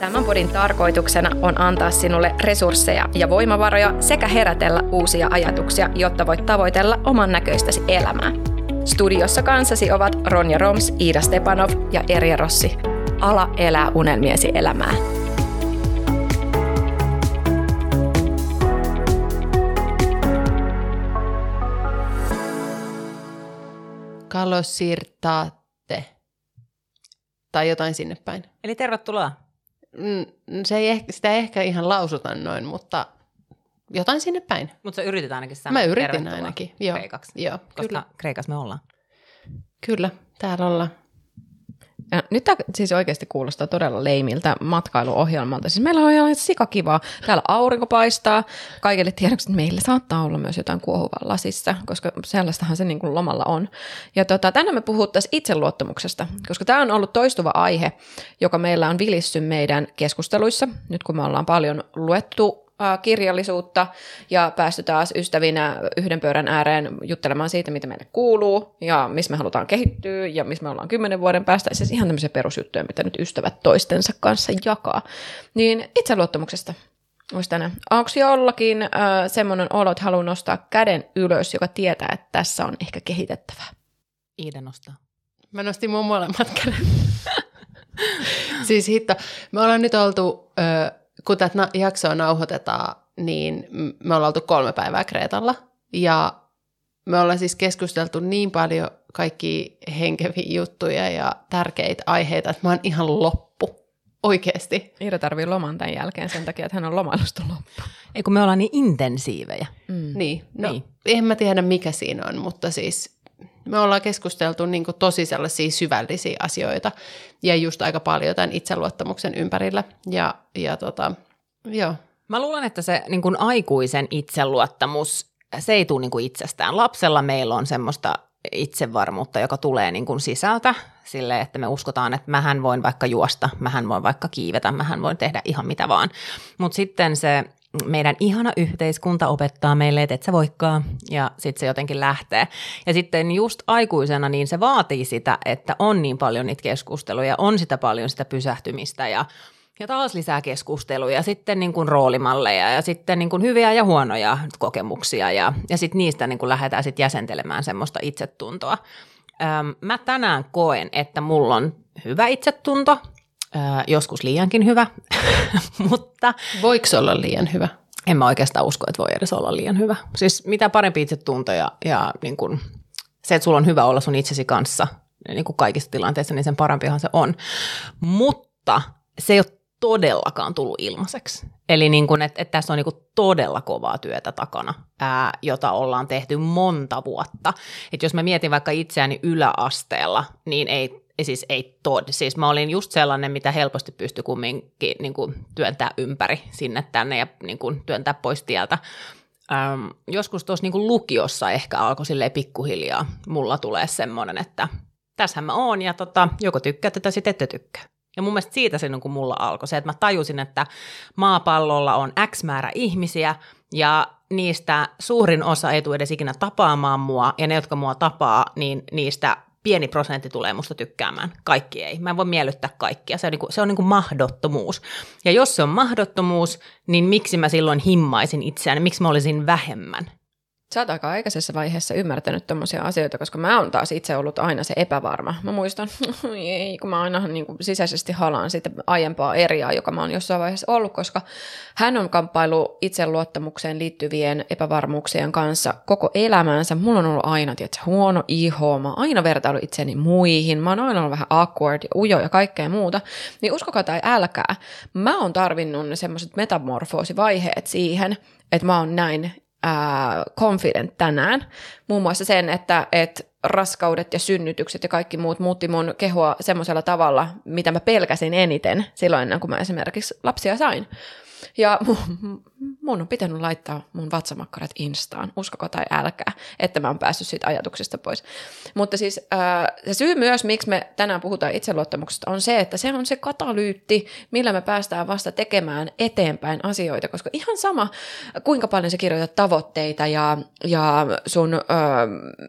Tämän podin tarkoituksena on antaa sinulle resursseja ja voimavaroja sekä herätellä uusia ajatuksia, jotta voit tavoitella oman näköistäsi elämää. Studiossa kanssasi ovat Ronja Roms, Iida Stepanov ja Erja Rossi. Ala elää unelmiesi elämää. Carlos Sirtate. Tai jotain sinne päin. Eli tervetuloa. Mm, se ei ehkä, sitä ei ehkä ihan lausuta noin, mutta jotain sinne päin. Mutta sä yritit ainakin sanoa Mä yritin ainakin, joo. Kreikaksi. Joo, Koska kyllä. Kreikassa me ollaan. Kyllä, täällä ollaan. Ja nyt tämä siis oikeasti kuulostaa todella leimiltä matkailuohjelmalta. Siis meillä on ihan sikakivaa. Täällä aurinko paistaa. Kaikille tiedoksi, että meillä saattaa olla myös jotain kuohuvaa lasissa, koska sellaistahan se niin kuin lomalla on. Ja tota, tänään me puhuttaisiin itseluottamuksesta, koska tämä on ollut toistuva aihe, joka meillä on vilissy meidän keskusteluissa. Nyt kun me ollaan paljon luettu kirjallisuutta ja päästy taas ystävinä yhden pöydän ääreen juttelemaan siitä, mitä meille kuuluu ja missä me halutaan kehittyä ja missä me ollaan kymmenen vuoden päästä. Siis ihan tämmöisiä perusjuttuja, mitä nyt ystävät toistensa kanssa jakaa. Niin itseluottamuksesta olisi tänään. Onko jollakin äh, semmoinen olo, että haluaa nostaa käden ylös, joka tietää, että tässä on ehkä kehitettävää? Iida nostaa. Mä nostin mun molemmat kädet. siis hitto, me ollaan nyt oltu, ö, kun tätä na- jaksoa nauhoitetaan, niin me ollaan oltu kolme päivää Kreetalla. Ja me ollaan siis keskusteltu niin paljon kaikki henkeviä juttuja ja tärkeitä aiheita, että mä oon ihan loppu. Oikeesti. Iida tarvii loman tämän jälkeen sen takia, että hän on lomailusta loppu. Ei kun me ollaan niin intensiivejä. Mm. Niin, no Niin. niin. en mä tiedä mikä siinä on, mutta siis me ollaan keskusteltu niin kuin tosi sellaisia syvällisiä asioita ja just aika paljon tämän itseluottamuksen ympärillä. Ja, ja tota, joo, Mä luulen, että se niin kuin aikuisen itseluottamus, se ei tule niin kuin itsestään. Lapsella meillä on semmoista itsevarmuutta, joka tulee niin kuin sisältä, sille, että me uskotaan, että mähän voin vaikka juosta, mähän voin vaikka kiivetä, mähän voin tehdä ihan mitä vaan. Mutta sitten se meidän ihana yhteiskunta opettaa meille, että et sä voikaan, ja sitten se jotenkin lähtee. Ja sitten just aikuisena, niin se vaatii sitä, että on niin paljon niitä keskusteluja, on sitä paljon sitä pysähtymistä, ja ja taas lisää keskusteluja, sitten niin kuin roolimalleja ja sitten niin kuin hyviä ja huonoja kokemuksia ja, ja sitten niistä niin kuin lähdetään sitten jäsentelemään semmoista itsetuntoa. Öm, mä tänään koen, että mulla on hyvä itsetunto, joskus liiankin hyvä, mutta voiko se olla liian hyvä? en mä oikeastaan usko, että voi edes olla liian hyvä. Siis mitä parempi itsetunto ja, ja niin kuin se, että sulla on hyvä olla sun itsesi kanssa niin kuin kaikissa tilanteissa, niin sen parempihan se on. Mutta se ei ole todellakaan tullut ilmaiseksi. Eli niin kuin, että, että tässä on niin kuin todella kovaa työtä takana, ää, jota ollaan tehty monta vuotta. Että jos mä mietin vaikka itseäni yläasteella, niin ei, siis ei tod. Siis mä olin just sellainen, mitä helposti pystyi kumminkin niin kuin työntää ympäri sinne tänne ja niin kuin työntää pois tieltä. Öm, joskus tuossa niin lukiossa ehkä alkoi silleen pikkuhiljaa mulla tulee semmoinen, että tässähän mä oon ja tota, joko tykkäätte tai sitten ette tykkää. Ja mun mielestä siitä se niin mulla alkoi se, että mä tajusin, että maapallolla on X määrä ihmisiä ja niistä suurin osa ei tule edes ikinä tapaamaan mua ja ne, jotka mua tapaa, niin niistä pieni prosentti tulee musta tykkäämään. Kaikki ei. Mä en voi miellyttää kaikkia. Se on, niin kuin, se on niin kuin mahdottomuus. Ja jos se on mahdottomuus, niin miksi mä silloin himmaisin itseäni? Miksi mä olisin vähemmän? Sä oot aika aikaisessa vaiheessa ymmärtänyt tommosia asioita, koska mä oon taas itse ollut aina se epävarma. Mä muistan, ei, kun mä aina niin kuin sisäisesti halaan sitä aiempaa eriaa, joka mä oon jossain vaiheessa ollut, koska hän on kamppailu itseluottamukseen liittyvien epävarmuuksien kanssa koko elämänsä. Mulla on ollut aina tietysti, huono iho, mä oon aina vertailu itseni muihin, mä oon aina ollut vähän awkward ja ujo ja kaikkea muuta. Niin uskokaa tai älkää, mä oon tarvinnut semmoiset metamorfoosivaiheet siihen, että mä oon näin ää, confident tänään. Muun muassa sen, että et raskaudet ja synnytykset ja kaikki muut muutti mun kehoa semmoisella tavalla, mitä mä pelkäsin eniten silloin kuin mä esimerkiksi lapsia sain. Ja mun, mun on pitänyt laittaa mun vatsamakkarat Instaan, uskoko tai älkää, että mä oon päässyt siitä ajatuksesta pois. Mutta siis äh, se syy myös, miksi me tänään puhutaan itseluottamuksesta, on se, että se on se katalyytti, millä me päästään vasta tekemään eteenpäin asioita, koska ihan sama, kuinka paljon sä kirjoitat tavoitteita ja, ja sun äh,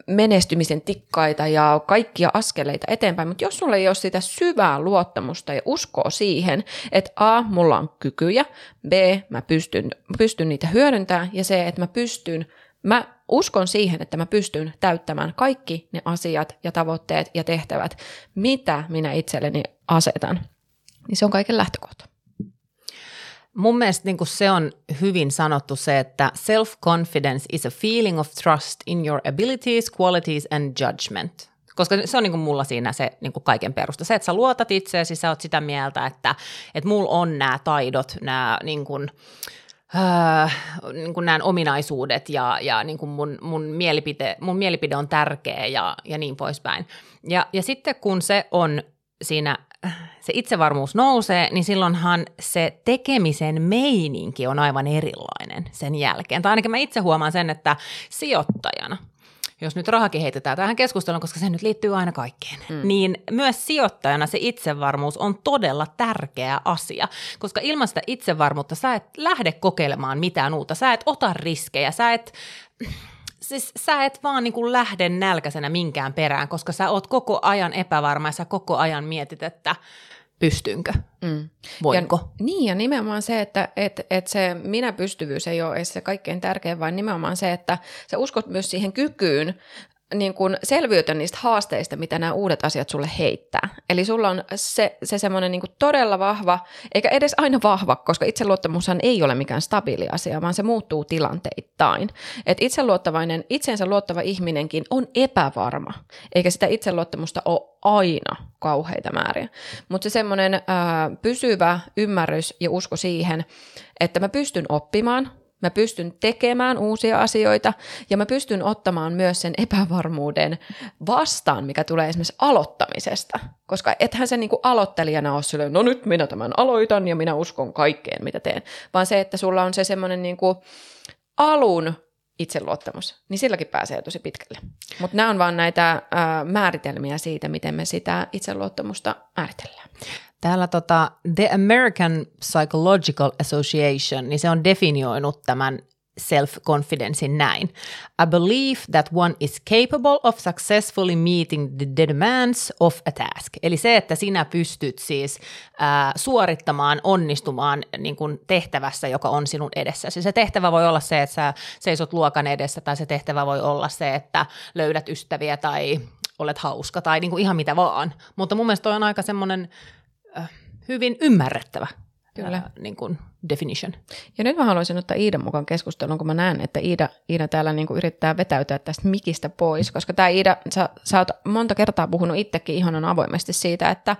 menestymisen tikkaita ja kaikkia askeleita eteenpäin, mutta jos sulla ei ole sitä syvää luottamusta ja uskoo siihen, että A, mulla on kykyjä, B, mä pystyn, pystyn niitä hyödyntämään ja C, että mä pystyn, mä uskon siihen, että mä pystyn täyttämään kaikki ne asiat ja tavoitteet ja tehtävät, mitä minä itselleni asetan. Niin se on kaiken lähtökohta. Mun mielestä niin se on hyvin sanottu se, että self-confidence is a feeling of trust in your abilities, qualities and judgment. Koska se on niin kuin mulla siinä se niin kuin kaiken perusta. Se, että sä luotat itseesi, sä oot sitä mieltä, että, että mulla on nämä taidot, nämä niin kuin, äh, niin kuin nämä ominaisuudet ja, ja niin kuin mun, mun, mielipide, mun mielipide on tärkeä ja, ja niin poispäin. Ja, ja sitten kun se on siinä se itsevarmuus nousee, niin silloinhan se tekemisen meininki on aivan erilainen sen jälkeen. Tai ainakin mä itse huomaan sen, että sijoittajana – jos nyt rahakin heitetään tähän keskusteluun, koska se nyt liittyy aina kaikkeen, mm. niin myös sijoittajana se itsevarmuus on todella tärkeä asia, koska ilman sitä itsevarmuutta sä et lähde kokeilemaan mitään uutta, sä et ota riskejä, sä et siis sä et vaan niin kuin lähde nälkäisenä minkään perään, koska sä oot koko ajan epävarma ja sä koko ajan mietit, että pystynkö, mm. voinko. Ja, niin ja nimenomaan se, että et, et se minä-pystyvyys ei ole se kaikkein tärkein, vaan nimenomaan se, että sä uskot myös siihen kykyyn niin kuin selviytyä niistä haasteista, mitä nämä uudet asiat sulle heittää. Eli sulla on se, se semmoinen niin todella vahva, eikä edes aina vahva, koska itseluottamushan ei ole mikään stabiili asia, vaan se muuttuu tilanteittain. Et itseluottavainen, itsensä luottava ihminenkin on epävarma, eikä sitä itseluottamusta ole aina kauheita määriä. Mutta se semmoinen pysyvä ymmärrys ja usko siihen, että mä pystyn oppimaan, Mä pystyn tekemään uusia asioita ja mä pystyn ottamaan myös sen epävarmuuden vastaan, mikä tulee esimerkiksi aloittamisesta. Koska ethän se niinku aloittelijana ole silleen, no nyt minä tämän aloitan ja minä uskon kaikkeen, mitä teen. Vaan se, että sulla on se semmoinen niinku alun itseluottamus, niin silläkin pääsee tosi pitkälle. Mutta nämä on vaan näitä ää, määritelmiä siitä, miten me sitä itseluottamusta määritellään. Täällä tota, The American Psychological Association, niin se on definioinut tämän self-confidencein näin. A belief that one is capable of successfully meeting the demands of a task. Eli se, että sinä pystyt siis äh, suorittamaan, onnistumaan niin kuin tehtävässä, joka on sinun edessä. Se tehtävä voi olla se, että sä seisot luokan edessä, tai se tehtävä voi olla se, että löydät ystäviä tai olet hauska, tai niin kuin ihan mitä vaan. Mutta mun mielestä toi on aika semmoinen hyvin ymmärrettävä Kyllä. Äh, niin kuin definition. Ja nyt mä haluaisin ottaa Iidan mukaan keskusteluun, kun mä näen, että Iida, Iida täällä niin kuin yrittää vetäytyä tästä mikistä pois, koska tämä Iida, sä, sä oot monta kertaa puhunut itsekin ihanan avoimesti siitä, että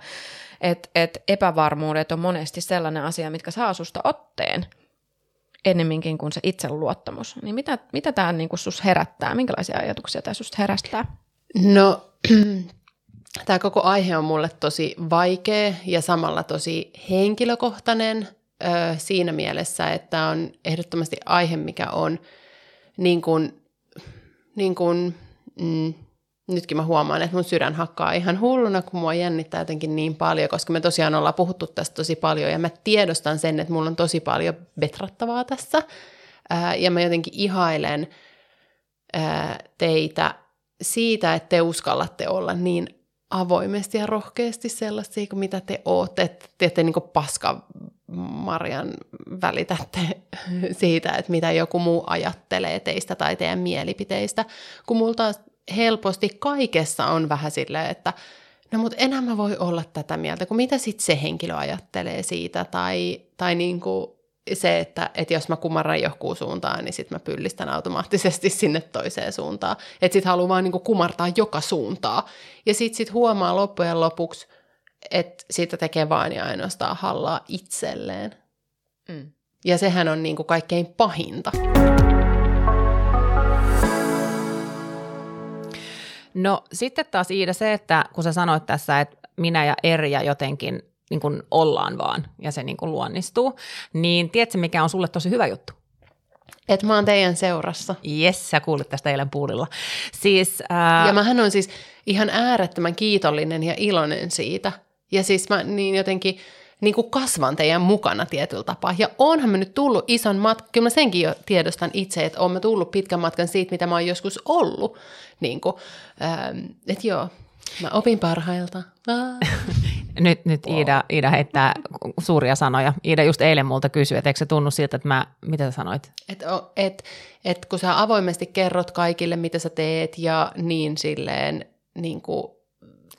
et, et epävarmuudet on monesti sellainen asia, mitkä saa susta otteen ennemminkin kuin se itseluottamus. Niin mitä, mitä tämä niin kuin sus herättää? Minkälaisia ajatuksia tämä susta herättää? No Tämä koko aihe on mulle tosi vaikea ja samalla tosi henkilökohtainen ö, siinä mielessä, että on ehdottomasti aihe, mikä on niin kuin, niin kuin, mm, nytkin mä huomaan, että mun sydän hakkaa ihan hulluna, kun mua jännittää jotenkin niin paljon, koska me tosiaan ollaan puhuttu tästä tosi paljon ja mä tiedostan sen, että mulla on tosi paljon betrattavaa tässä ää, ja mä jotenkin ihailen ää, teitä siitä, että te uskallatte olla niin avoimesti ja rohkeasti sellaisia kuin mitä te ootte, että te ette niin paska Marjan välitätte siitä, että mitä joku muu ajattelee teistä tai teidän mielipiteistä, kun multa helposti kaikessa on vähän silleen, että no mutta enää mä voi olla tätä mieltä, kun mitä sitten se henkilö ajattelee siitä, tai, tai niin kuin se, että, että jos mä kumarran johonkin suuntaan, niin sitten mä pyllistän automaattisesti sinne toiseen suuntaan. Että sitten haluaa vaan niinku kumartaa joka suuntaa. Ja sitten sit huomaa loppujen lopuksi, että siitä tekee vain ja ainoastaan hallaa itselleen. Mm. Ja sehän on niinku kaikkein pahinta. No sitten taas Iida se, että kun sä sanoit tässä, että minä ja Erja jotenkin niin kuin ollaan vaan ja se niin kuin luonnistuu, niin tiedätkö mikä on sulle tosi hyvä juttu? Että mä oon teidän seurassa. Jes, sä kuulit tästä eilen puulilla. Siis, ää... Ja mähän on siis ihan äärettömän kiitollinen ja iloinen siitä. Ja siis mä niin jotenkin niin kuin kasvan teidän mukana tietyllä tapaa. Ja onhan mä nyt tullut ison matkan, kyllä mä senkin jo tiedostan itse, että oon mä tullut pitkän matkan siitä, mitä mä oon joskus ollut. Niin kuin, ähm, että joo, mä opin parhailta. nyt, nyt wow. Iida, Iida heittää suuria sanoja. Iida just eilen multa kysyi, että eikö se tunnu siltä, että mä, mitä sä sanoit? Et, et, et kun sä avoimesti kerrot kaikille, mitä sä teet ja niin silleen niin kuin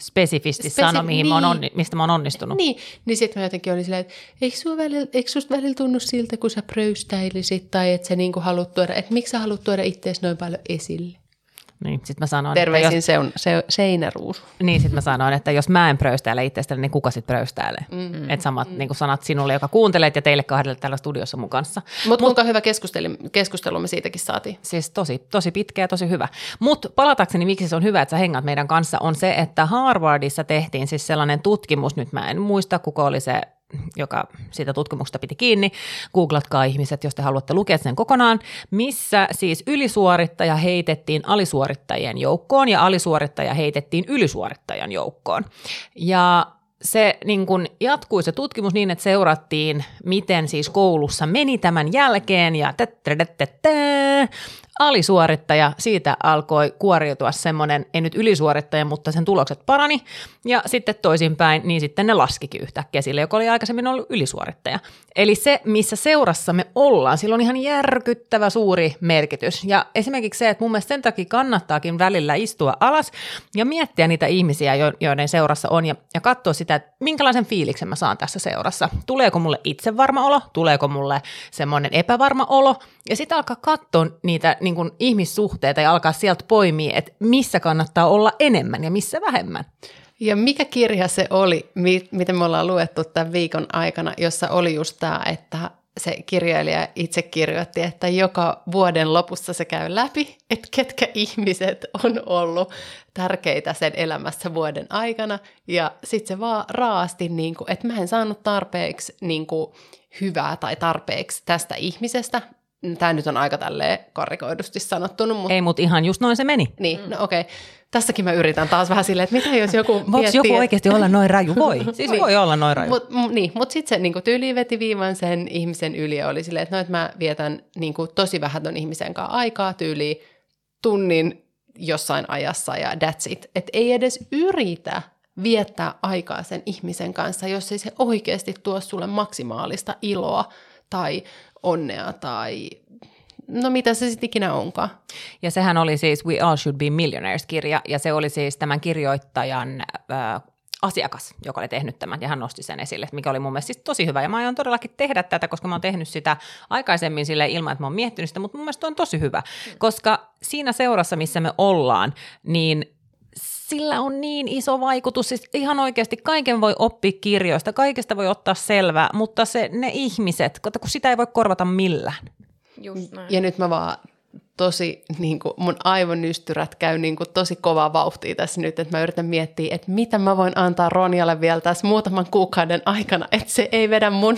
spesifisti Spesif- sano, mihin niin, mä onni, mistä mä oon onnistunut. Niin, niin sitten mä jotenkin olin silleen, että eikö, sua välillä, eikö susta välillä tunnu siltä, kun sä pröystäilisit tai että sä niinku haluat tuoda, että miksi sä haluat tuoda itseäsi noin paljon esille? Niin, sit mä sanoin, Terveisin jos, se on se, seinäruus. Niin, sitten mä sanoin, että jos mä en pröystäile itsestäni, niin kuka sitten pröystäilee? Mm, että samat mm. niin sanat sinulle, joka kuuntelet ja teille kahdelle täällä studiossa mun kanssa. Mutta Mut, kuinka hyvä keskustelu, keskustelu me siitäkin saatiin? Siis tosi, tosi pitkä ja tosi hyvä. Mutta palatakseni, miksi se on hyvä, että sä hengaat meidän kanssa, on se, että Harvardissa tehtiin siis sellainen tutkimus, nyt mä en muista, kuka oli se joka siitä tutkimuksesta piti kiinni. Googlatkaa ihmiset, jos te haluatte lukea sen kokonaan, missä siis ylisuorittaja heitettiin alisuorittajien joukkoon ja alisuorittaja heitettiin ylisuorittajan joukkoon. Ja se niin kun jatkui se tutkimus niin, että seurattiin, miten siis koulussa meni tämän jälkeen ja alisuorittaja, siitä alkoi kuoriutua semmoinen, ei nyt ylisuorittaja, mutta sen tulokset parani, ja sitten toisinpäin, niin sitten ne laskikin yhtäkkiä sille, joka oli aikaisemmin ollut ylisuorittaja. Eli se, missä seurassa me ollaan, sillä on ihan järkyttävä suuri merkitys. Ja esimerkiksi se, että mun mielestä sen takia kannattaakin välillä istua alas ja miettiä niitä ihmisiä, joiden seurassa on, ja, ja katsoa sitä, että minkälaisen fiiliksen mä saan tässä seurassa. Tuleeko mulle itsevarma olo, tuleeko mulle semmoinen epävarma olo, ja sitten alkaa katsoa niitä niin kuin ihmissuhteita ja alkaa sieltä poimia, että missä kannattaa olla enemmän ja missä vähemmän. Ja mikä kirja se oli, miten me ollaan luettu tämän viikon aikana, jossa oli just tämä, että se kirjailija itse kirjoitti, että joka vuoden lopussa se käy läpi, että ketkä ihmiset on ollut tärkeitä sen elämässä vuoden aikana. Ja sitten se vaan raasti, niin kuin, että mä en saanut tarpeeksi niin kuin, hyvää tai tarpeeksi tästä ihmisestä, Tämä nyt on aika tälleen karikoidusti sanottunut. Mutta... Ei, mutta ihan just noin se meni. Niin, no okei. Okay. Tässäkin mä yritän taas vähän silleen, että mitä jos joku Voiko miettii, joku oikeasti olla noin raju? Voi. Siis niin. voi olla noin raju. Mut, m- niin, mutta sitten se niin tyyli veti viivan sen ihmisen yli ja oli silleen, että no, että mä vietän niin kuin, tosi vähän ton ihmisen kanssa aikaa tyyli tunnin jossain ajassa ja that's it. Että ei edes yritä viettää aikaa sen ihmisen kanssa, jos ei se oikeasti tuo sulle maksimaalista iloa tai onnea tai no mitä se sitten ikinä onkaan. Ja sehän oli siis We All Should Be Millionaires-kirja, ja se oli siis tämän kirjoittajan äh, asiakas, joka oli tehnyt tämän, ja hän nosti sen esille, mikä oli mun mielestä siis tosi hyvä. Ja mä aion todellakin tehdä tätä, koska mä oon tehnyt sitä aikaisemmin sille ilman, että mä oon miettinyt sitä, mutta mun mielestä on tosi hyvä, koska siinä seurassa, missä me ollaan, niin sillä on niin iso vaikutus. Siis ihan oikeasti kaiken voi oppia kirjoista, kaikesta voi ottaa selvää, mutta se, ne ihmiset, kun sitä ei voi korvata millään. Just näin. Ja nyt mä vaan tosi, niin kuin, mun aivonystyrät käy niin kuin, tosi kovaa vauhtia tässä nyt, että mä yritän miettiä, että mitä mä voin antaa Ronjalle vielä tässä muutaman kuukauden aikana, että se ei vedä mun,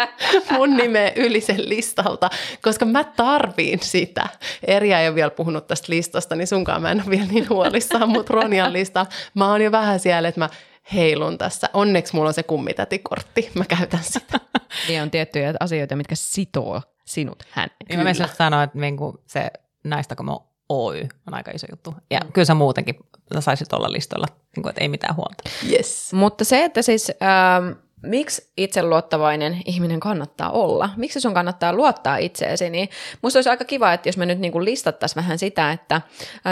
mun nimeä yli sen listalta, koska mä tarviin sitä. Erja ei ole vielä puhunut tästä listasta, niin sunkaan mä en ole vielä niin huolissaan, mutta Ronjan lista, mä oon jo vähän siellä, että mä heilun tässä. Onneksi mulla on se kummitätikortti, mä käytän sitä. Niin on tiettyjä asioita, mitkä sitoo sinut hän. Niin mä myös sanoa, että niinku se naistakomo Oy on aika iso juttu. Ja mm. kyllä sä muutenkin saisit olla listoilla, niin kuin, että ei mitään huolta. Yes. Mutta se, että siis... Ähm, miksi itseluottavainen ihminen kannattaa olla? Miksi sun kannattaa luottaa itseesi? Niin musta olisi aika kiva, että jos me nyt niin kuin listattaisiin vähän sitä, että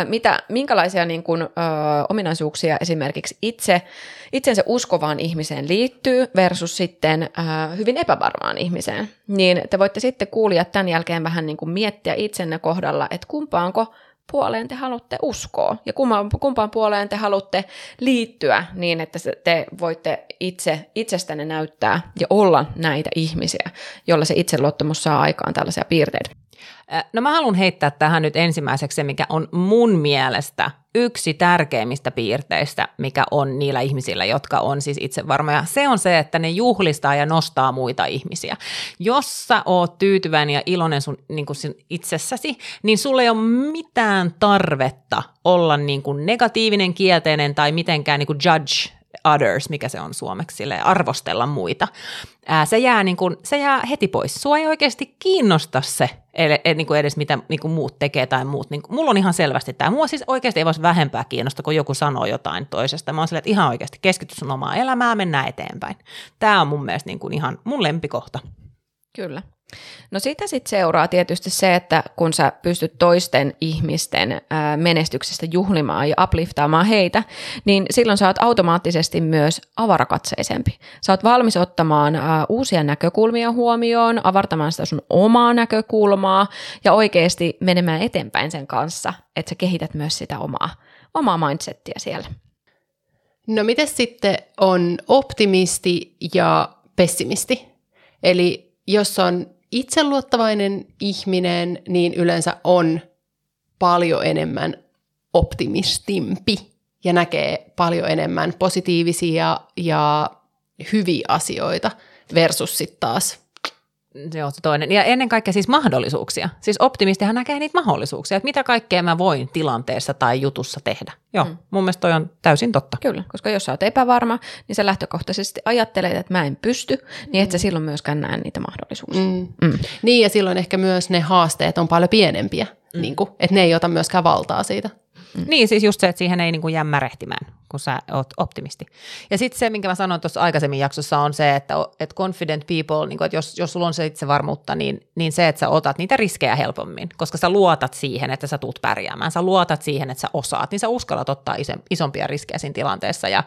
mitä, minkälaisia niin kuin, ö, ominaisuuksia esimerkiksi itse, itsensä uskovaan ihmiseen liittyy versus sitten ö, hyvin epävarmaan ihmiseen. Niin te voitte sitten kuulijat tämän jälkeen vähän niin kuin miettiä itsenne kohdalla, että kumpaanko puoleen te haluatte uskoa ja kumpaan, puoleen te haluatte liittyä niin, että te voitte itse, itsestänne näyttää ja olla näitä ihmisiä, jolla se itseluottamus saa aikaan tällaisia piirteitä. No mä haluan heittää tähän nyt ensimmäiseksi se, mikä on mun mielestä yksi tärkeimmistä piirteistä, mikä on niillä ihmisillä, jotka on siis itse varmoja. Se on se, että ne juhlistaa ja nostaa muita ihmisiä. Jos sä oot tyytyväinen ja iloinen sun, niin kuin sun itsessäsi, niin sulle ei ole mitään tarvetta olla niin kuin negatiivinen, kielteinen tai mitenkään niin kuin judge others, mikä se on suomeksi, sille arvostella muita. Ää, se, jää niin kuin, se jää heti pois. Sua ei oikeasti kiinnosta se, eli, niin kuin edes mitä niin kuin muut tekee tai muut. Niin kuin, mulla on ihan selvästi tämä. Mua siis oikeasti ei voisi vähempää kiinnosta, kun joku sanoo jotain toisesta. Mä oon silleen, että ihan oikeasti keskity sun omaa elämää, mennään eteenpäin. Tämä on mun mielestä niin kuin ihan mun lempikohta. Kyllä. No sitä sitten seuraa tietysti se, että kun sä pystyt toisten ihmisten menestyksestä juhlimaan ja upliftaamaan heitä, niin silloin sä oot automaattisesti myös avarakatseisempi. Sä oot valmis ottamaan uusia näkökulmia huomioon, avartamaan sitä sun omaa näkökulmaa ja oikeasti menemään eteenpäin sen kanssa, että sä kehität myös sitä omaa, omaa mindsettiä siellä. No miten sitten on optimisti ja pessimisti? Eli jos on itseluottavainen ihminen, niin yleensä on paljon enemmän optimistimpi ja näkee paljon enemmän positiivisia ja hyviä asioita versus sitten taas on se toinen. Ja ennen kaikkea siis mahdollisuuksia. Siis optimistihan näkee niitä mahdollisuuksia, että mitä kaikkea mä voin tilanteessa tai jutussa tehdä. Joo, mm. mun mielestä toi on täysin totta. Kyllä, koska jos sä oot epävarma, niin sä lähtökohtaisesti ajattelet, että mä en pysty, niin et sä mm. silloin myöskään näe niitä mahdollisuuksia. Mm. Mm. Niin, ja silloin ehkä myös ne haasteet on paljon pienempiä, mm. niin kuin, että ne ei ota myöskään valtaa siitä. Mm. Niin, siis just se, että siihen ei niin kuin jää märehtimään, kun sä oot optimisti. Ja sitten se, minkä mä sanoin tuossa aikaisemmin jaksossa, on se, että, että confident people, niin kuin, että jos, jos sulla on se itsevarmuutta, niin, niin se, että sä otat niitä riskejä helpommin, koska sä luotat siihen, että sä tuut pärjäämään, sä luotat siihen, että sä osaat, niin sä uskallat ottaa isompia riskejä siinä tilanteessa. Ja,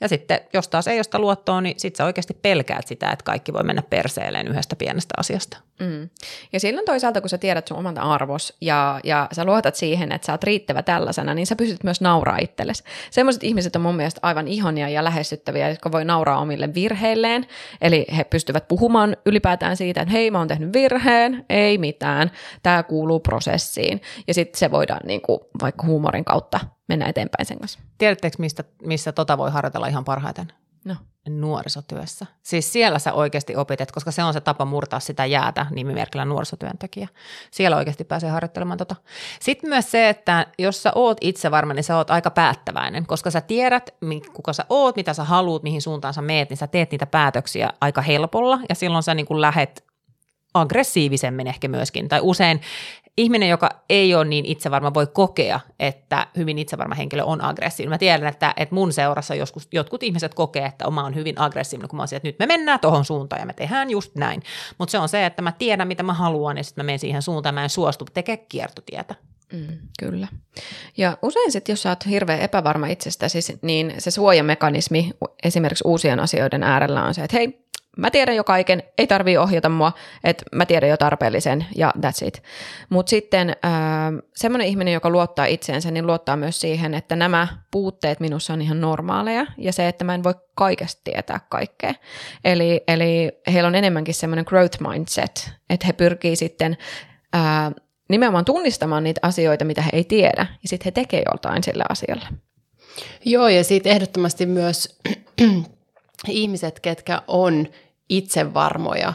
ja sitten, jos taas ei josta luottoa, niin sit sä oikeasti pelkäät sitä, että kaikki voi mennä perseelleen yhdestä pienestä asiasta. Mm. Ja silloin toisaalta, kun sä tiedät sun oman arvos ja, ja sä luotat siihen, että sä oot riittävä tällaisena, niin sä pystyt myös nauraa itsellesi. Semmoiset ihmiset on mun mielestä aivan ihonia ja lähestyttäviä, jotka voi nauraa omille virheilleen. Eli he pystyvät puhumaan ylipäätään siitä, että hei, mä oon tehnyt virheen, ei mitään, tämä kuuluu prosessiin. Ja sitten se voidaan niin kuin, vaikka huumorin kautta mennä eteenpäin sen kanssa. Tiedättekö, mistä, missä tota voi harjoitella ihan parhaiten? No nuorisotyössä. Siis siellä sä oikeasti opit, että koska se on se tapa murtaa sitä jäätä, nimimerkillä nuorisotyöntekijä. Siellä oikeasti pääsee harjoittelemaan tota. Sitten myös se, että jos sä oot itse varma, niin sä oot aika päättäväinen, koska sä tiedät, kuka sä oot, mitä sä haluut, mihin suuntaan sä meet, niin sä teet niitä päätöksiä aika helpolla ja silloin sä niin lähet aggressiivisemmin ehkä myöskin. Tai usein ihminen, joka ei ole niin itsevarma, voi kokea, että hyvin itsevarma henkilö on aggressiivinen. Mä tiedän, että, että mun seurassa joskus jotkut ihmiset kokee, että oma on hyvin aggressiivinen, kun mä olisin, että nyt me mennään tuohon suuntaan ja me tehdään just näin. Mutta se on se, että mä tiedän, mitä mä haluan ja sitten mä menen siihen suuntaan, mä en suostu tekemään kiertotietä. Mm, kyllä. Ja usein sitten, jos sä oot hirveän epävarma itsestäsi, niin se suojamekanismi esimerkiksi uusien asioiden äärellä on se, että hei, mä tiedän jo kaiken, ei tarvii ohjata mua, että mä tiedän jo tarpeellisen ja that's it. Mutta sitten äh, semmoinen ihminen, joka luottaa itseensä, niin luottaa myös siihen, että nämä puutteet minussa on ihan normaaleja ja se, että mä en voi kaikesta tietää kaikkea. Eli, eli heillä on enemmänkin semmoinen growth mindset, että he pyrkii sitten äh, nimenomaan tunnistamaan niitä asioita, mitä he ei tiedä ja sitten he tekee jotain sillä asialla. Joo, ja siitä ehdottomasti myös ihmiset, ketkä on itsevarmoja,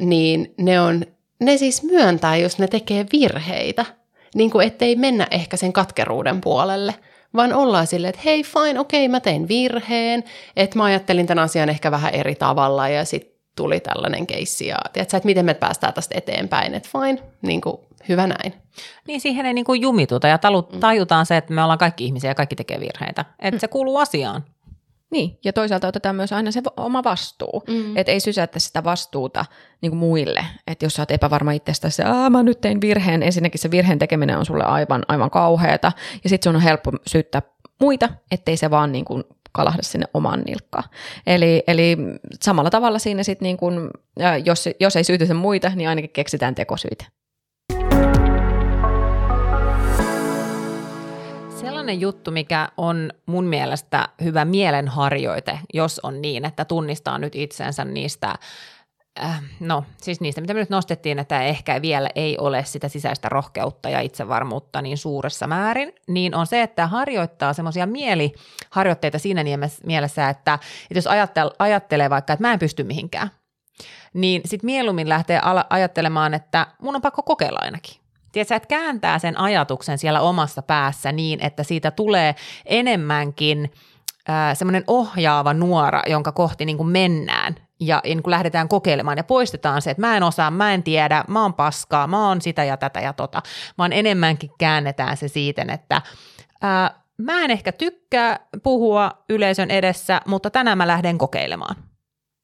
niin ne, on, ne siis myöntää, jos ne tekee virheitä. Niin kuin ettei mennä ehkä sen katkeruuden puolelle, vaan ollaan silleen, että hei fine, okei okay, mä tein virheen, että mä ajattelin tämän asian ehkä vähän eri tavalla ja sitten tuli tällainen keissi ja tiedätkö, että miten me päästään tästä eteenpäin, että fine, niin kuin, hyvä näin. Niin siihen ei niin kuin jumituta ja tajutaan se, että me ollaan kaikki ihmisiä ja kaikki tekee virheitä, että se kuuluu asiaan. Niin, ja toisaalta otetaan myös aina se oma vastuu. Mm. Että ei sysätä sitä vastuuta niin kuin muille. Että jos sä oot epävarma itsestäsi, että mä nyt tein virheen, ensinnäkin se virheen tekeminen on sulle aivan, aivan kauheata. Ja sitten sun on helppo syyttää muita, ettei se vaan niin kuin kalahda sinne oman nilkkaan. Eli, eli samalla tavalla siinä sitten, niin kuin, jos, jos ei syytetä muita, niin ainakin keksitään tekosyitä. Sellainen juttu, mikä on mun mielestä hyvä mielenharjoite, jos on niin, että tunnistaa nyt itsensä niistä äh, no siis niistä, mitä me nyt nostettiin, että ehkä vielä ei ole sitä sisäistä rohkeutta ja itsevarmuutta niin suuressa määrin, niin on se, että harjoittaa semmoisia mieliharjoitteita siinä mielessä, että, että jos ajattelee, ajattelee vaikka, että mä en pysty mihinkään, niin sitten mieluummin lähtee ajattelemaan, että mun on pakko kokeilla ainakin. Tiedätkö, että kääntää sen ajatuksen siellä omassa päässä niin, että siitä tulee enemmänkin semmoinen ohjaava nuora, jonka kohti niin kuin mennään ja niin kuin lähdetään kokeilemaan ja poistetaan se, että mä en osaa, mä en tiedä, mä oon paskaa, mä oon sitä ja tätä ja tota, vaan enemmänkin käännetään se siitä, että ää, mä en ehkä tykkää puhua yleisön edessä, mutta tänään mä lähden kokeilemaan.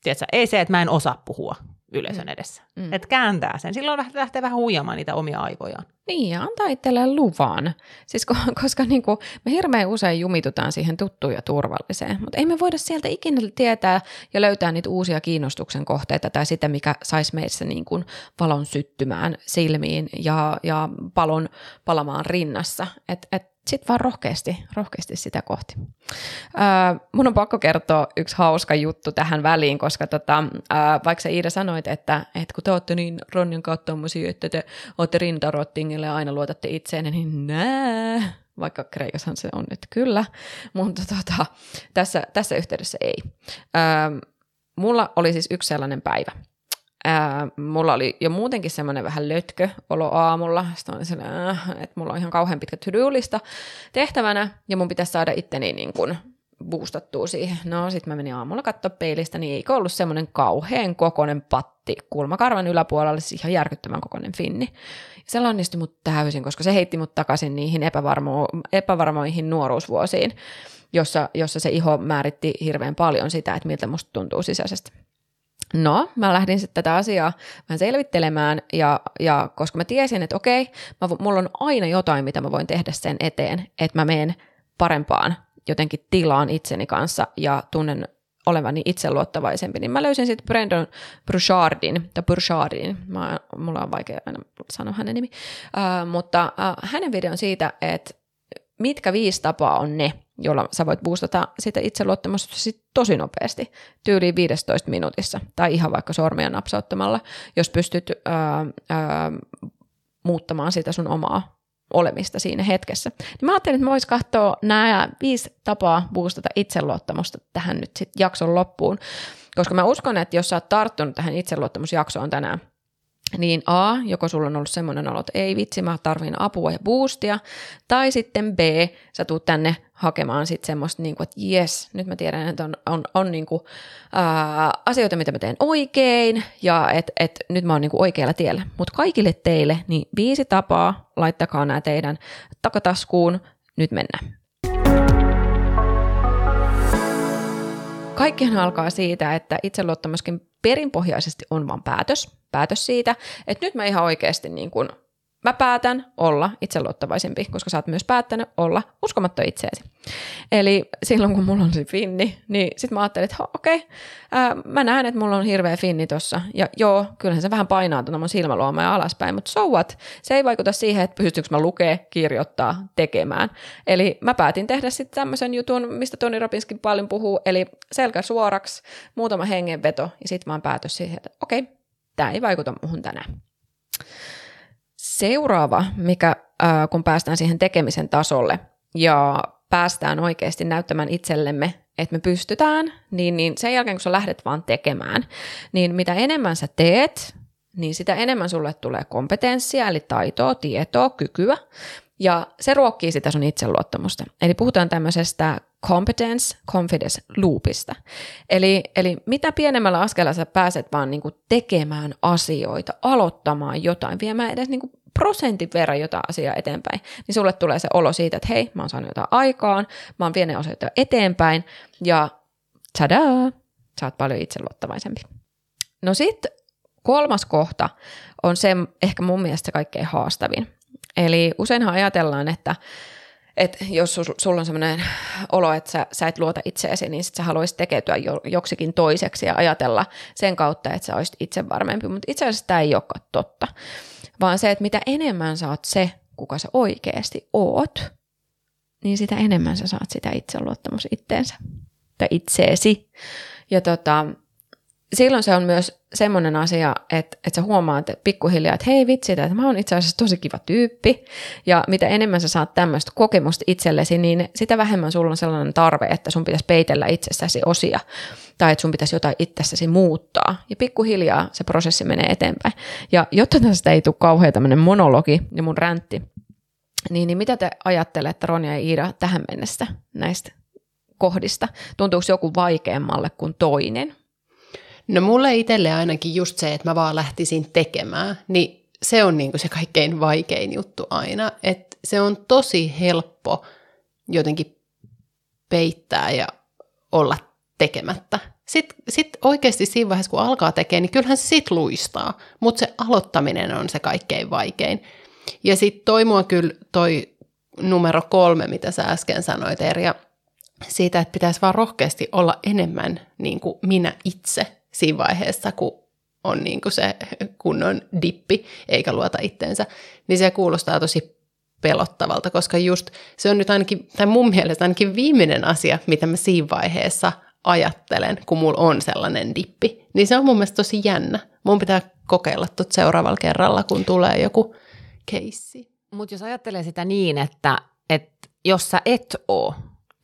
Tiedätkö, ei se, että mä en osaa puhua, yleisön mm. edessä. Mm. Että kääntää sen. Silloin lähtee vähän huijamaan niitä omia aivojaan. Niin, ja antaa itselleen luvan. Siis koska niin kuin, me hirveän usein jumitutaan siihen tuttuun ja turvalliseen, mutta ei me voida sieltä ikinä tietää ja löytää niitä uusia kiinnostuksen kohteita tai sitä, mikä saisi meissä niin kuin valon syttymään silmiin ja, ja palon palamaan rinnassa. Et, et sitten vaan rohkeasti, rohkeasti sitä kohti. Ää, mun on pakko kertoa yksi hauska juttu tähän väliin, koska tota, ää, vaikka sä Iida sanoit, että, että kun te olette niin Ronjan kautta tommosia, että te olette rintarottingille ja aina luotatte itseenne, niin nää, vaikka Kreikassahan se on nyt kyllä, mutta tota, tässä, tässä yhteydessä ei. Ää, mulla oli siis yksi sellainen päivä, Ää, mulla oli jo muutenkin semmoinen vähän lötkö olo aamulla. Sitten äh, että mulla on ihan kauhean pitkä to tehtävänä ja mun pitäisi saada itteni niin kuin boostattua siihen. No sit mä menin aamulla katsoa peilistä, niin eikö ollut semmoinen kauhean kokoinen patti kulmakarvan yläpuolella, siis ihan järkyttävän kokoinen finni. Se lannistui mut täysin, koska se heitti mut takaisin niihin epävarmo- epävarmoihin nuoruusvuosiin, jossa, jossa se iho määritti hirveän paljon sitä, että miltä musta tuntuu sisäisesti. No, mä lähdin sitten tätä asiaa vähän selvittelemään ja, ja koska mä tiesin, että okei, mä, mulla on aina jotain, mitä mä voin tehdä sen eteen, että mä menen parempaan jotenkin tilaan itseni kanssa ja tunnen olevani itseluottavaisempi, niin mä löysin sitten Brandon Burchardin, tai Burchardin, mä, mulla on vaikea aina sanoa hänen nimi, uh, mutta uh, hänen videon siitä, että mitkä viisi tapaa on ne, jolla sä voit boostata sitä itseluottamusta tosi nopeasti, tyyliin 15 minuutissa, tai ihan vaikka sormia napsauttamalla, jos pystyt ää, ää, muuttamaan sitä sun omaa olemista siinä hetkessä. Niin mä ajattelin, että mä vois katsoa nämä viisi tapaa boostata itseluottamusta tähän nyt sit jakson loppuun, koska mä uskon, että jos sä oot tarttunut tähän itseluottamusjaksoon tänään, niin A, joko sulla on ollut semmoinen olo, että ei vitsi, mä tarvin apua ja boostia, tai sitten B, sä tuut tänne hakemaan sitten semmoista, niin kuin, että jes, nyt mä tiedän, että on, on, on niin kuin, ää, asioita, mitä mä teen oikein, ja että et, nyt mä oon niin kuin oikealla tiellä. Mutta kaikille teille, niin viisi tapaa, laittakaa nämä teidän takataskuun, nyt mennään. Kaikkihan alkaa siitä, että itseluottamuskin perinpohjaisesti on vain päätös, päätös siitä, että nyt mä ihan oikeasti niin kuin, mä päätän olla itseluottavaisempi, koska sä oot myös päättänyt olla uskomatta itseesi. Eli silloin kun mulla on se finni, niin sitten mä ajattelin, että okei, okay, mä näen, että mulla on hirveä finni tossa. Ja joo, kyllähän se vähän painaa tuonne mun silmäluomaa alaspäin, mutta so what? Se ei vaikuta siihen, että pystyykö mä lukee, kirjoittaa, tekemään. Eli mä päätin tehdä sitten tämmöisen jutun, mistä Toni Robinskin paljon puhuu, eli selkä suoraksi, muutama hengenveto, ja sitten mä oon päätös siihen, että okei, okay, tämä ei vaikuta muuhun tänään. Seuraava, mikä äh, kun päästään siihen tekemisen tasolle ja päästään oikeasti näyttämään itsellemme, että me pystytään, niin, niin sen jälkeen kun sä lähdet vaan tekemään, niin mitä enemmän sä teet, niin sitä enemmän sulle tulee kompetenssia, eli taitoa, tietoa, kykyä, ja se ruokkii sitä sun itseluottamusta. Eli puhutaan tämmöisestä competence, confidence loopista. Eli, eli mitä pienemmällä askelella sä pääset vaan niinku tekemään asioita, aloittamaan jotain, viemään edes niinku prosentin verran jotain asiaa eteenpäin, niin sulle tulee se olo siitä, että hei, mä oon saanut jotain aikaan, mä oon vienyt asioita eteenpäin, ja tadaa, sä oot paljon itseluottavaisempi. No sitten kolmas kohta on se ehkä mun mielestä kaikkein haastavin. Eli useinhan ajatellaan, että että jos sulla on sellainen olo, että sä, sä et luota itseesi, niin sit sä haluaisit tekeytyä jo, joksikin toiseksi ja ajatella sen kautta, että sä olisit itse varmempi. Mutta itse asiassa tämä ei olekaan totta. Vaan se, että mitä enemmän sä oot se, kuka sä oikeasti oot, niin sitä enemmän sä saat sitä itseluottamus itteensä tai itseesi. Ja tota, silloin se on myös semmoinen asia, että, että sä huomaat että pikkuhiljaa, että hei vitsi, että mä oon itse asiassa tosi kiva tyyppi. Ja mitä enemmän sä saat tämmöistä kokemusta itsellesi, niin sitä vähemmän sulla on sellainen tarve, että sun pitäisi peitellä itsessäsi osia. Tai että sun pitäisi jotain itsessäsi muuttaa. Ja pikkuhiljaa se prosessi menee eteenpäin. Ja jotta tästä ei tule kauhean tämmöinen monologi ja mun räntti, niin, niin mitä te ajattelette Ronja ja Iida tähän mennessä näistä kohdista? Tuntuuko joku vaikeammalle kuin toinen? No mulle itselle ainakin just se, että mä vaan lähtisin tekemään, niin se on niinku se kaikkein vaikein juttu aina. Että se on tosi helppo jotenkin peittää ja olla tekemättä. Sitten sit oikeasti siinä vaiheessa, kun alkaa tekemään, niin kyllähän se sit luistaa, mutta se aloittaminen on se kaikkein vaikein. Ja sitten toi mua kyllä toi numero kolme, mitä sä äsken sanoit Erja, siitä, että pitäisi vaan rohkeasti olla enemmän niin kuin minä itse siinä vaiheessa, kun on niin kuin se kunnon dippi, eikä luota itteensä, niin se kuulostaa tosi pelottavalta, koska just se on nyt ainakin, tai mun mielestä ainakin viimeinen asia, mitä mä siinä vaiheessa ajattelen, kun mulla on sellainen dippi, niin se on mun mielestä tosi jännä. Mun pitää kokeilla tuot seuraavalla kerralla, kun tulee joku keissi. Mutta jos ajattelee sitä niin, että, että jos sä et oo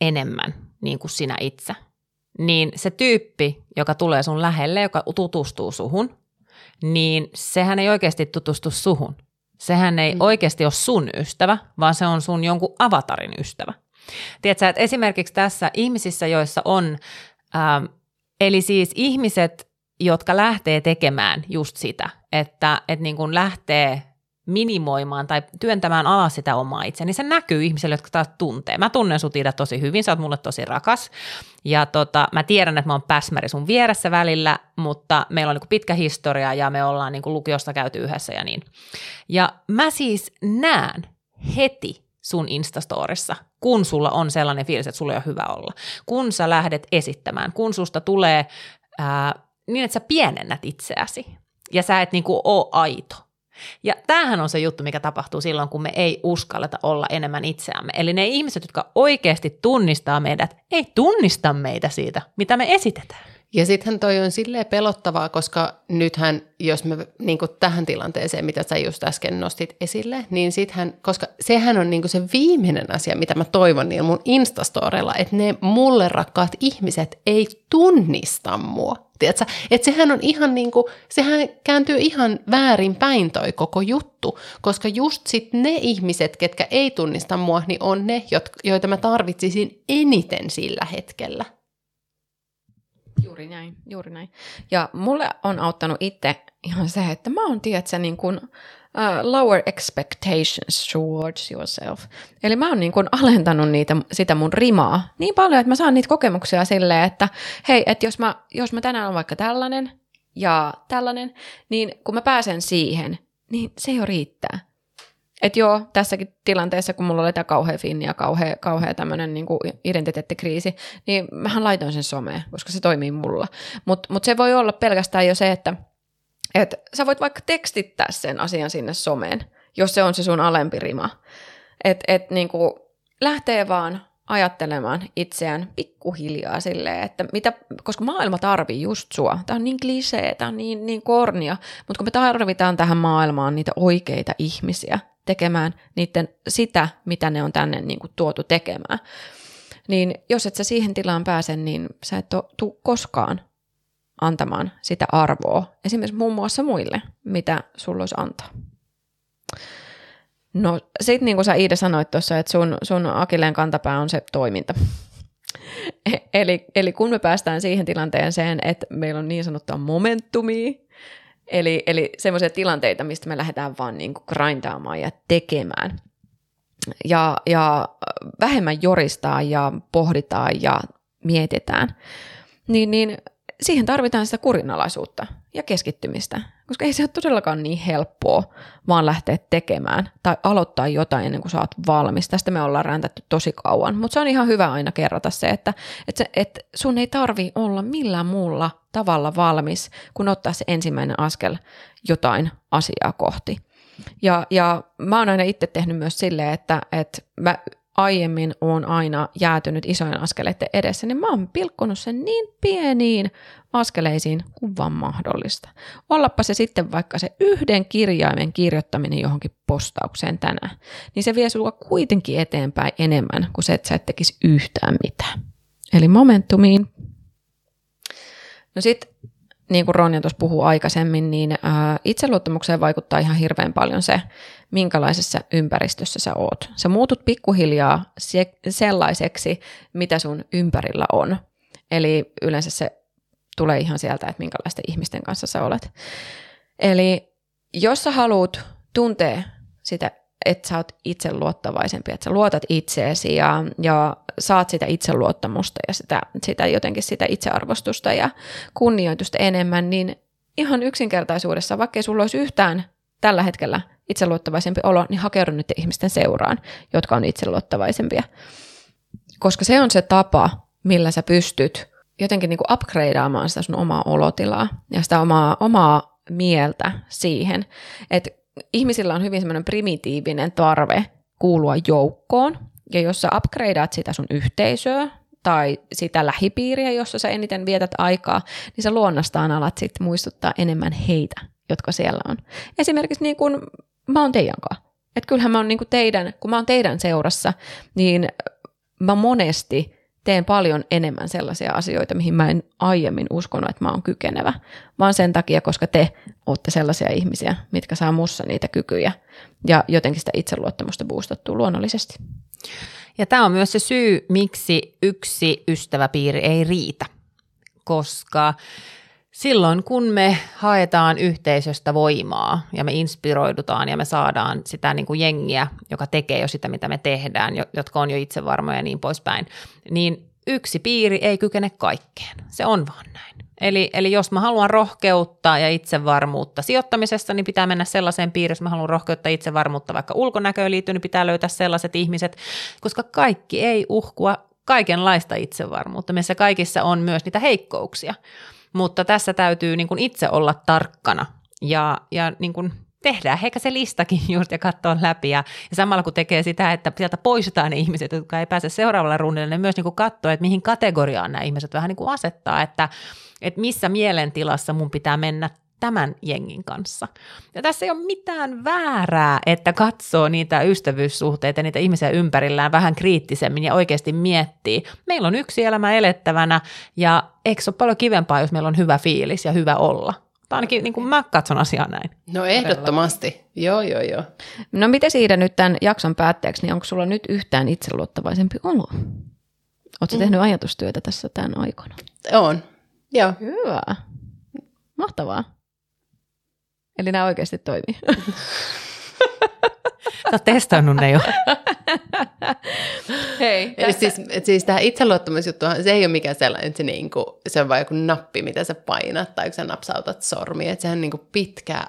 enemmän niin kuin sinä itse, niin se tyyppi, joka tulee sun lähelle, joka tutustuu suhun, niin sehän ei oikeasti tutustu suhun. Sehän ei mm. oikeasti ole sun ystävä, vaan se on sun jonkun avatarin ystävä. Tiedätkö, että esimerkiksi tässä ihmisissä, joissa on, ähm, eli siis ihmiset, jotka lähtee tekemään just sitä, että, että niin kuin lähtee minimoimaan tai työntämään alas sitä omaa itseä, niin se näkyy ihmisille, jotka taas tuntee. Mä tunnen sut Ida tosi hyvin, sä oot mulle tosi rakas ja tota, mä tiedän, että mä oon päsmäri sun vieressä välillä, mutta meillä on niin pitkä historia ja me ollaan niin lukiosta käyty yhdessä ja niin. Ja mä siis näen heti sun Instastorissa, kun sulla on sellainen fiilis, että sulla on hyvä olla. Kun sä lähdet esittämään, kun susta tulee ää, niin, että sä pienennät itseäsi ja sä et niin kuin ole aito ja tämähän on se juttu, mikä tapahtuu silloin, kun me ei uskalleta olla enemmän itseämme. Eli ne ihmiset, jotka oikeasti tunnistaa meidät, ei tunnista meitä siitä, mitä me esitetään. Ja sittenhän toi on silleen pelottavaa, koska nythän, jos me niin tähän tilanteeseen, mitä sä just äsken nostit esille, niin sittenhän, koska sehän on niin se viimeinen asia, mitä mä toivon niillä mun Instastorella, että ne mulle rakkaat ihmiset ei tunnista mua. Tiedätkö? Että sehän on ihan niin kuin, sehän kääntyy ihan väärin päin toi koko juttu, koska just sit ne ihmiset, ketkä ei tunnista mua, niin on ne, joita mä tarvitsisin eniten sillä hetkellä. Juuri näin, juuri näin. Ja mulle on auttanut itse ihan se, että mä oon, tiedätkö, niin kuin, uh, lower expectations towards yourself. Eli mä oon niin kuin alentanut niitä, sitä mun rimaa niin paljon, että mä saan niitä kokemuksia silleen, että hei, että jos mä, jos mä tänään on vaikka tällainen ja tällainen, niin kun mä pääsen siihen, niin se jo riittää. Että joo, tässäkin tilanteessa, kun mulla oli tämä kauhea finni ja kauhea, kauhea tämmöinen niin identiteettikriisi, niin mähän laitoin sen someen, koska se toimii mulla. Mutta mut se voi olla pelkästään jo se, että et sä voit vaikka tekstittää sen asian sinne someen, jos se on se sun alempi rima. Että et, niin lähtee vaan ajattelemaan itseään pikkuhiljaa silleen, että mitä, koska maailma tarvii just sua. Tämä on niin klisee, tämä on niin, niin kornia, mutta kun me tarvitaan tähän maailmaan niitä oikeita ihmisiä tekemään niiden sitä, mitä ne on tänne niin kuin tuotu tekemään, niin jos et sä siihen tilaan pääse, niin sä et tule koskaan antamaan sitä arvoa, esimerkiksi muun muassa muille, mitä sulla olisi antaa. No sitten niin kuin sä Iida sanoit tuossa, että sun, sun akilleen kantapää on se toiminta. E, eli, eli kun me päästään siihen tilanteeseen, että meillä on niin sanottua momentumia, eli, eli semmoisia tilanteita, mistä me lähdetään vaan niin kuin grindaamaan ja tekemään, ja, ja vähemmän joristaa ja pohditaan ja mietitään, niin, niin siihen tarvitaan sitä kurinalaisuutta ja keskittymistä, koska ei se ole todellakaan niin helppoa vaan lähteä tekemään tai aloittaa jotain ennen kuin sä oot valmis. Tästä me ollaan räntätty tosi kauan, mutta se on ihan hyvä aina kerrata se, että, että, se, että sun ei tarvi olla millään muulla tavalla valmis, kun ottaa se ensimmäinen askel jotain asiaa kohti. Ja, ja mä oon aina itse tehnyt myös silleen, että, että mä aiemmin on aina jäätynyt isojen askeleiden edessä, niin mä oon pilkkonut sen niin pieniin askeleisiin kuin vaan mahdollista. Ollappa se sitten vaikka se yhden kirjaimen kirjoittaminen johonkin postaukseen tänään, niin se vie sulla kuitenkin eteenpäin enemmän kuin se, että sä et tekisi yhtään mitään. Eli momentumiin. No sitten niin kuin Ronja tuossa puhui aikaisemmin, niin ää, itseluottamukseen vaikuttaa ihan hirveän paljon se, minkälaisessa ympäristössä sä oot. Sä muutut pikkuhiljaa se, sellaiseksi, mitä sun ympärillä on. Eli yleensä se tulee ihan sieltä, että minkälaisten ihmisten kanssa sä olet. Eli jos sä haluat tuntea sitä, että sä oot itse luottavaisempi, että sä luotat itseesi ja, ja saat sitä itseluottamusta ja sitä, sitä jotenkin sitä itsearvostusta ja kunnioitusta enemmän, niin ihan yksinkertaisuudessa, vaikka ei sulla olisi yhtään tällä hetkellä itseluottavaisempi olo, niin hakeudu nyt ihmisten seuraan, jotka on itseluottavaisempia. Koska se on se tapa, millä sä pystyt jotenkin niin kuin upgradeaamaan sitä sun omaa olotilaa ja sitä omaa, omaa mieltä siihen, että ihmisillä on hyvin semmoinen primitiivinen tarve kuulua joukkoon, ja jos sä upgradeat sitä sun yhteisöä tai sitä lähipiiriä, jossa sä eniten vietät aikaa, niin sä luonnastaan alat sitten muistuttaa enemmän heitä, jotka siellä on. Esimerkiksi niin kuin mä oon teidän kanssa. Että kyllähän mä oon niin teidän, kun mä oon teidän seurassa, niin mä monesti teen paljon enemmän sellaisia asioita, mihin mä en aiemmin uskonut, että mä oon kykenevä, vaan sen takia, koska te olette sellaisia ihmisiä, mitkä saa mussa niitä kykyjä. Ja jotenkin sitä itseluottamusta boostattua luonnollisesti. Ja tämä on myös se syy, miksi yksi ystäväpiiri ei riitä, koska silloin kun me haetaan yhteisöstä voimaa ja me inspiroidutaan ja me saadaan sitä niin kuin jengiä, joka tekee jo sitä, mitä me tehdään, jotka on jo itsevarmoja ja niin poispäin, niin yksi piiri ei kykene kaikkeen. Se on vaan näin. Eli, eli jos mä haluan rohkeutta ja itsevarmuutta sijoittamisessa, niin pitää mennä sellaiseen piiriin, jos mä haluan rohkeutta ja itsevarmuutta vaikka ulkonäköön liittyen, niin pitää löytää sellaiset ihmiset, koska kaikki ei uhkua kaikenlaista itsevarmuutta. Meissä kaikissa on myös niitä heikkouksia. Mutta tässä täytyy niin kuin itse olla tarkkana ja, ja niin kuin tehdään ehkä se listakin just ja katsoa läpi. Ja, ja samalla kun tekee sitä, että sieltä poistetaan ne ihmiset, jotka ei pääse seuraavalla rundilla, niin myös niin kuin katsoa, että mihin kategoriaan nämä ihmiset vähän niin kuin asettaa, että, että missä mielentilassa mun pitää mennä tämän jengin kanssa. Ja tässä ei ole mitään väärää, että katsoo niitä ystävyyssuhteita, niitä ihmisiä ympärillään vähän kriittisemmin ja oikeasti miettii. Meillä on yksi elämä elettävänä ja eikö se ole paljon kivempaa, jos meillä on hyvä fiilis ja hyvä olla? Tai ainakin niin kuin mä katson asiaa näin. No ehdottomasti. Joo, joo, joo. No miten siitä nyt tämän jakson päätteeksi, niin onko sulla nyt yhtään itseluottavaisempi olo? Oletko mm. tehnyt ajatustyötä tässä tämän aikana? On, joo. Hyvä. Mahtavaa. Eli nämä oikeasti toimii. Sä oot testannut ne jo. Hei. Eli siis, siis tämä itseluottamusjuttu, se ei ole mikään sellainen, että se, niinku, se on vain joku nappi, mitä sä painat tai sä napsautat sormia. Että sehän on niinku pitkä,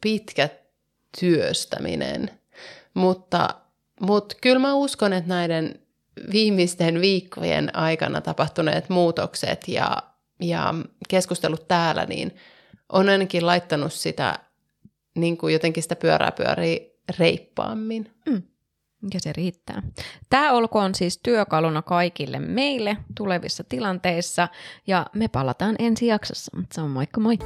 pitkä työstäminen. Mutta, mutta kyllä mä uskon, että näiden viimeisten viikkojen aikana tapahtuneet muutokset ja, ja keskustelut täällä, niin on ainakin laittanut sitä niin kuin jotenkin sitä pyörää pyörii reippaammin. Mm. Ja se riittää. Tämä olkoon siis työkaluna kaikille meille tulevissa tilanteissa ja me palataan ensi jaksossa. Se on moikka moi!